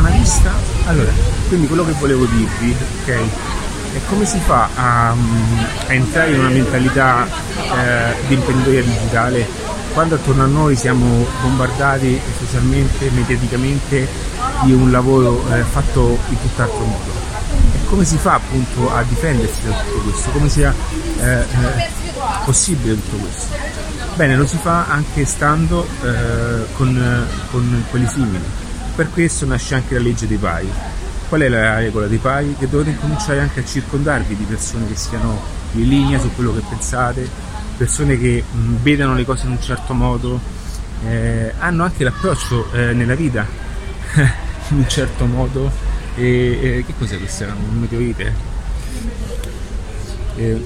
vista, allora, quindi quello che volevo dirvi, ok, è come si fa a, a entrare in una mentalità eh, di imprenditoria digitale quando attorno a noi siamo bombardati socialmente, mediaticamente di un lavoro eh, fatto in tutt'altro modo. E come si fa appunto a difendersi da tutto questo? Come sia eh, eh, possibile tutto questo? Bene, lo si fa anche stando eh, con, con quelli simili. Per questo nasce anche la legge dei pari. Qual è la regola dei pari? Che dovete cominciare anche a circondarvi di persone che siano in linea su quello che pensate, persone che mh, vedano le cose in un certo modo, eh, hanno anche l'approccio eh, nella vita in un certo modo. E, e, che cos'è questa? Un meteorite? Eh,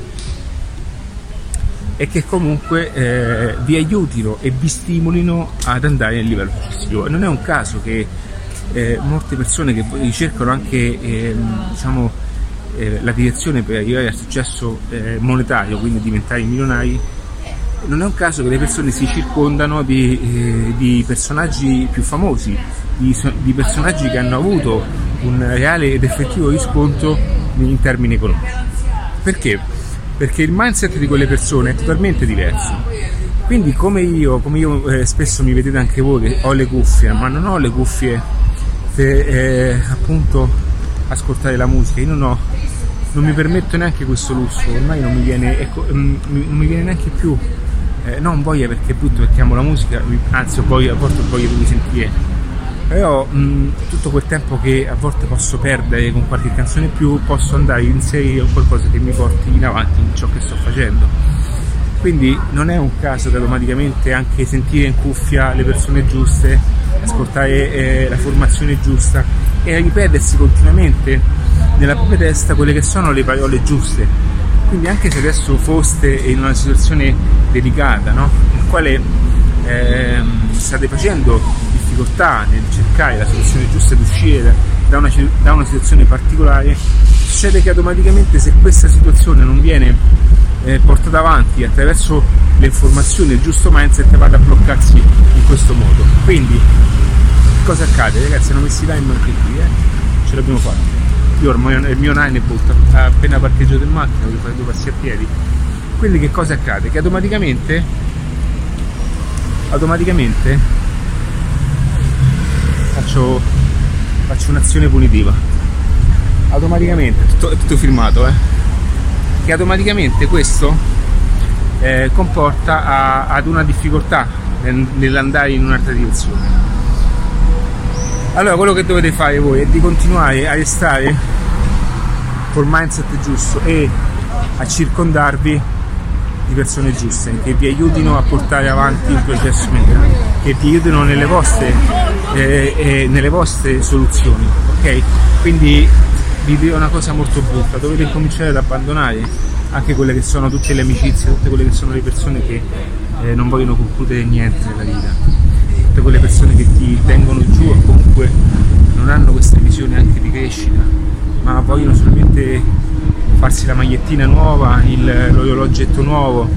e che comunque eh, vi aiutino e vi stimolino ad andare nel livello successivo. Non è un caso che eh, molte persone che ricercano anche ehm, diciamo, eh, la direzione per arrivare al successo eh, monetario, quindi diventare milionari, non è un caso che le persone si circondano di, eh, di personaggi più famosi, di, di, personaggi che hanno avuto un reale ed effettivo riscontro in termini economici. Perché? Perché il mindset di quelle persone è totalmente diverso. Quindi come io, come io eh, spesso mi vedete anche voi che ho le cuffie, ma non ho le cuffie per eh, appunto ascoltare la musica, io non ho non mi permetto neanche questo lusso, ormai non mi viene, ecco, mm, non mi viene neanche più, eh, non voglia perché è brutto perché amo la musica, anzi poi a volte voglio di sentire, però mh, tutto quel tempo che a volte posso perdere con qualche canzone in più posso andare a inserire qualcosa che mi porti in avanti in ciò che sto facendo. Quindi non è un caso che automaticamente anche sentire in cuffia le persone giuste, ascoltare eh, la formazione giusta e ripetersi continuamente nella propria testa quelle che sono le parole giuste. Quindi anche se adesso foste in una situazione delicata, no? nel quale eh, state facendo difficoltà nel cercare la soluzione giusta di uscire da una, da una situazione particolare, succede che automaticamente se questa situazione non viene eh, portata avanti attraverso le informazioni, il giusto mindset vada a bloccarsi in questo modo. Quindi cosa accade? Ragazzi, hanno messo i timer anche qui, eh? ce l'abbiamo fatta io ormai il mio Nine ha appena parcheggiato in macchina, voglio fare due passi a piedi. Quindi che cosa accade? Che automaticamente automaticamente faccio, faccio un'azione punitiva. Automaticamente, tutto, tutto filmato, eh? Che automaticamente questo eh, comporta a, ad una difficoltà nell'andare in un'altra direzione allora quello che dovete fare voi è di continuare a restare col mindset giusto e a circondarvi di persone giuste che vi aiutino a portare avanti il processo mentale, che vi aiutino nelle vostre, eh, eh, nelle vostre soluzioni, ok? Quindi vi dico una cosa molto brutta, dovete cominciare ad abbandonare anche quelle che sono tutte le amicizie, tutte quelle che sono le persone che eh, non vogliono concludere niente nella vita tutte quelle persone che ti tengono giù o comunque non hanno questa visione anche di crescita, ma vogliono solamente farsi la magliettina nuova, il, l'orologetto nuovo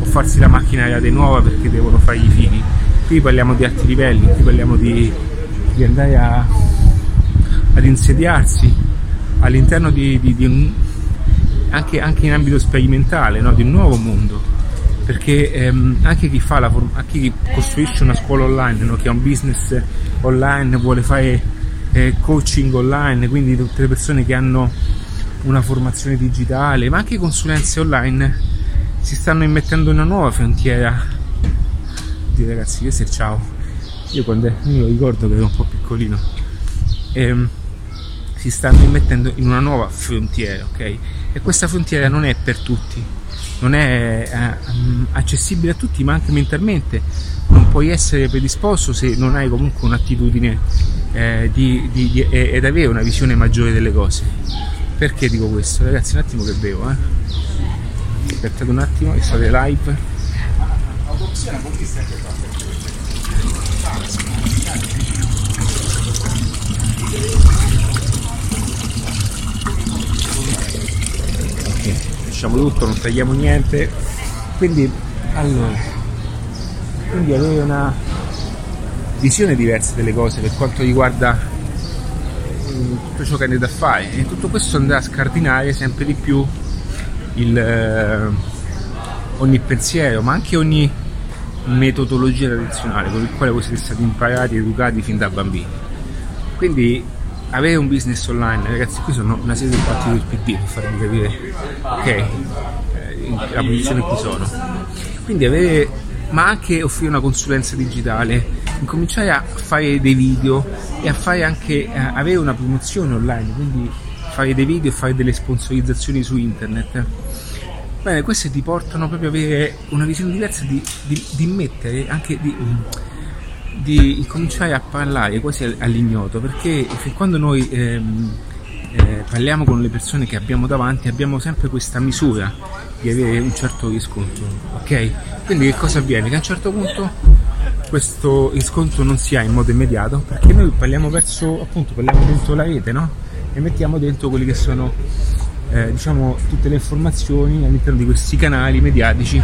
o farsi la macchina nuova perché devono fare i figli. Qui parliamo di alti livelli, qui parliamo di, di andare a, ad insediarsi all'interno di, di, un, anche, anche, in ambito sperimentale, no? di un nuovo mondo perché ehm, anche chi, fa la, chi costruisce una scuola online, no? chi ha un business online, vuole fare eh, coaching online, quindi tutte le persone che hanno una formazione digitale, ma anche consulenze online, si stanno immettendo in una nuova frontiera. Oddio ragazzi, questo è ciao. Io quando io lo ricordo che ero un po' piccolino. Ehm, si stanno immettendo in una nuova frontiera, ok? E questa frontiera non è per tutti non è eh, accessibile a tutti, ma anche mentalmente non puoi essere predisposto se non hai comunque un'attitudine eh, di, di, di, ed avere una visione maggiore delle cose. Perché dico questo? Ragazzi, un attimo che bevo, eh. Aspettate un attimo, che state live. Lasciamo tutto, non tagliamo niente. Quindi, allora, quindi avere una visione diversa delle cose per quanto riguarda tutto ciò che andate a fare e tutto questo andrà a scardinare sempre di più il, eh, ogni pensiero ma anche ogni metodologia tradizionale con il quale voi siete stati imparati, educati fin da bambini. Quindi avere un business online, ragazzi, qui sono una serie di fatti del PD per farvi capire ok, eh, la posizione in cui sono. Quindi avere, ma anche offrire una consulenza digitale, incominciare a fare dei video e a fare anche, eh, avere una promozione online, quindi fare dei video e fare delle sponsorizzazioni su internet Bene, queste ti portano proprio ad avere una visione diversa di, di, di mettere, anche di, di cominciare a parlare quasi all'ignoto, perché quando noi ehm, eh, parliamo con le persone che abbiamo davanti abbiamo sempre questa misura di avere un certo riscontro, ok? Quindi che cosa avviene? Che a un certo punto questo riscontro non si ha in modo immediato perché noi parliamo verso, appunto, parliamo dentro la rete, no? E mettiamo dentro quelli che sono eh, diciamo, tutte le informazioni all'interno di questi canali mediatici.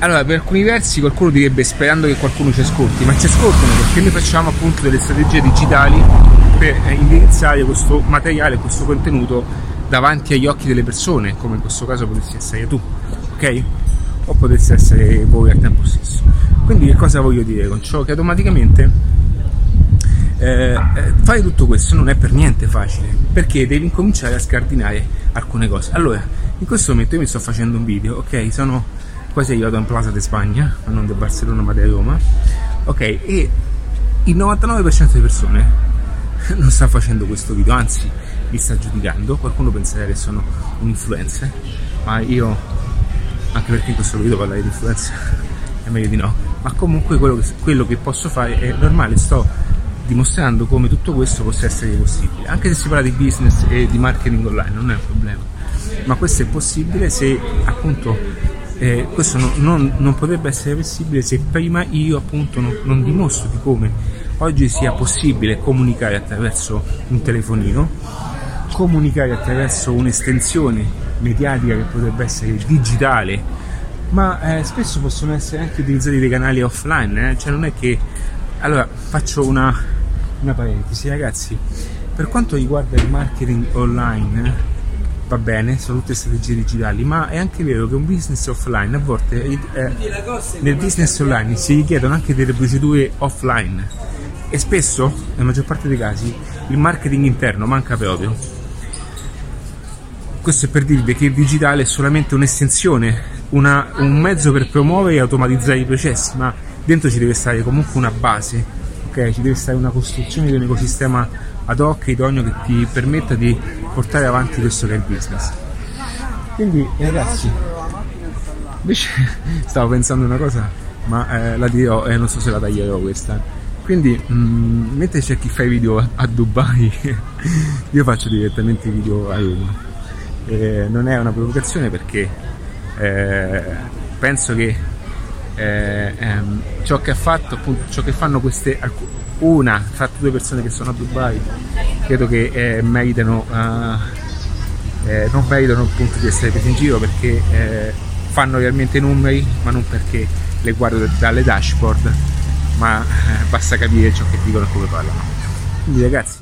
Allora, per alcuni versi qualcuno direbbe sperando che qualcuno ci ascolti, ma ci ascoltano perché noi facciamo appunto delle strategie digitali per eh, indirizzare questo materiale, questo contenuto davanti agli occhi delle persone, come in questo caso potresti essere tu, ok? O potresti essere voi al tempo stesso. Quindi che cosa voglio dire con ciò? Che automaticamente eh, eh, fare tutto questo non è per niente facile perché devi incominciare a scardinare alcune cose. Allora, in questo momento io mi sto facendo un video, ok? Sono quasi arrivato in Plaza di Spagna, ma non di Barcellona ma di Roma, ok? E il 99% delle persone non sta facendo questo video, anzi mi sta giudicando, qualcuno penserà che sono un influencer, ma io, anche perché in questo video parlare di influencer, è meglio di no, ma comunque quello che, quello che posso fare è normale, sto dimostrando come tutto questo possa essere possibile. Anche se si parla di business e di marketing online, non è un problema. Ma questo è possibile se appunto eh, questo non, non, non, potrebbe essere possibile se prima io appunto non, non dimostro di come oggi sia possibile comunicare attraverso un telefonino, comunicare attraverso un'estensione mediatica che potrebbe essere digitale, ma eh, spesso possono essere anche utilizzati dei canali offline, eh? cioè non è che allora faccio una una parentesi ragazzi. Per quanto riguarda il marketing online va bene sono tutte strategie digitali ma è anche vero che un business offline a volte eh, nel business online si richiedono anche delle procedure offline. E spesso nella maggior parte dei casi il marketing interno manca proprio. Questo è per dirvi che il digitale è solamente un'estensione una, un mezzo per promuovere e automatizzare i processi ma dentro ci deve stare comunque una base Ci deve stare una costruzione di un ecosistema ad hoc idoneo che ti permetta di portare avanti questo che è il business. Quindi ragazzi, invece stavo pensando una cosa, ma eh, la dirò e non so se la taglierò questa. Quindi, mh, mm, mentre c'è chi fa i video a Dubai, io faccio direttamente i video a Roma. Eh, non è una provocazione perché eh, penso che eh, ehm, ciò che ha fatto appunto ciò che fanno queste una fra due persone che sono a Dubai credo che eh, meritano uh, eh, non meritano appunto di essere presi in giro perché eh, fanno realmente numeri ma non perché le guardo dalle dashboard ma eh, basta capire ciò che dicono e come parlano. Quindi ragazzi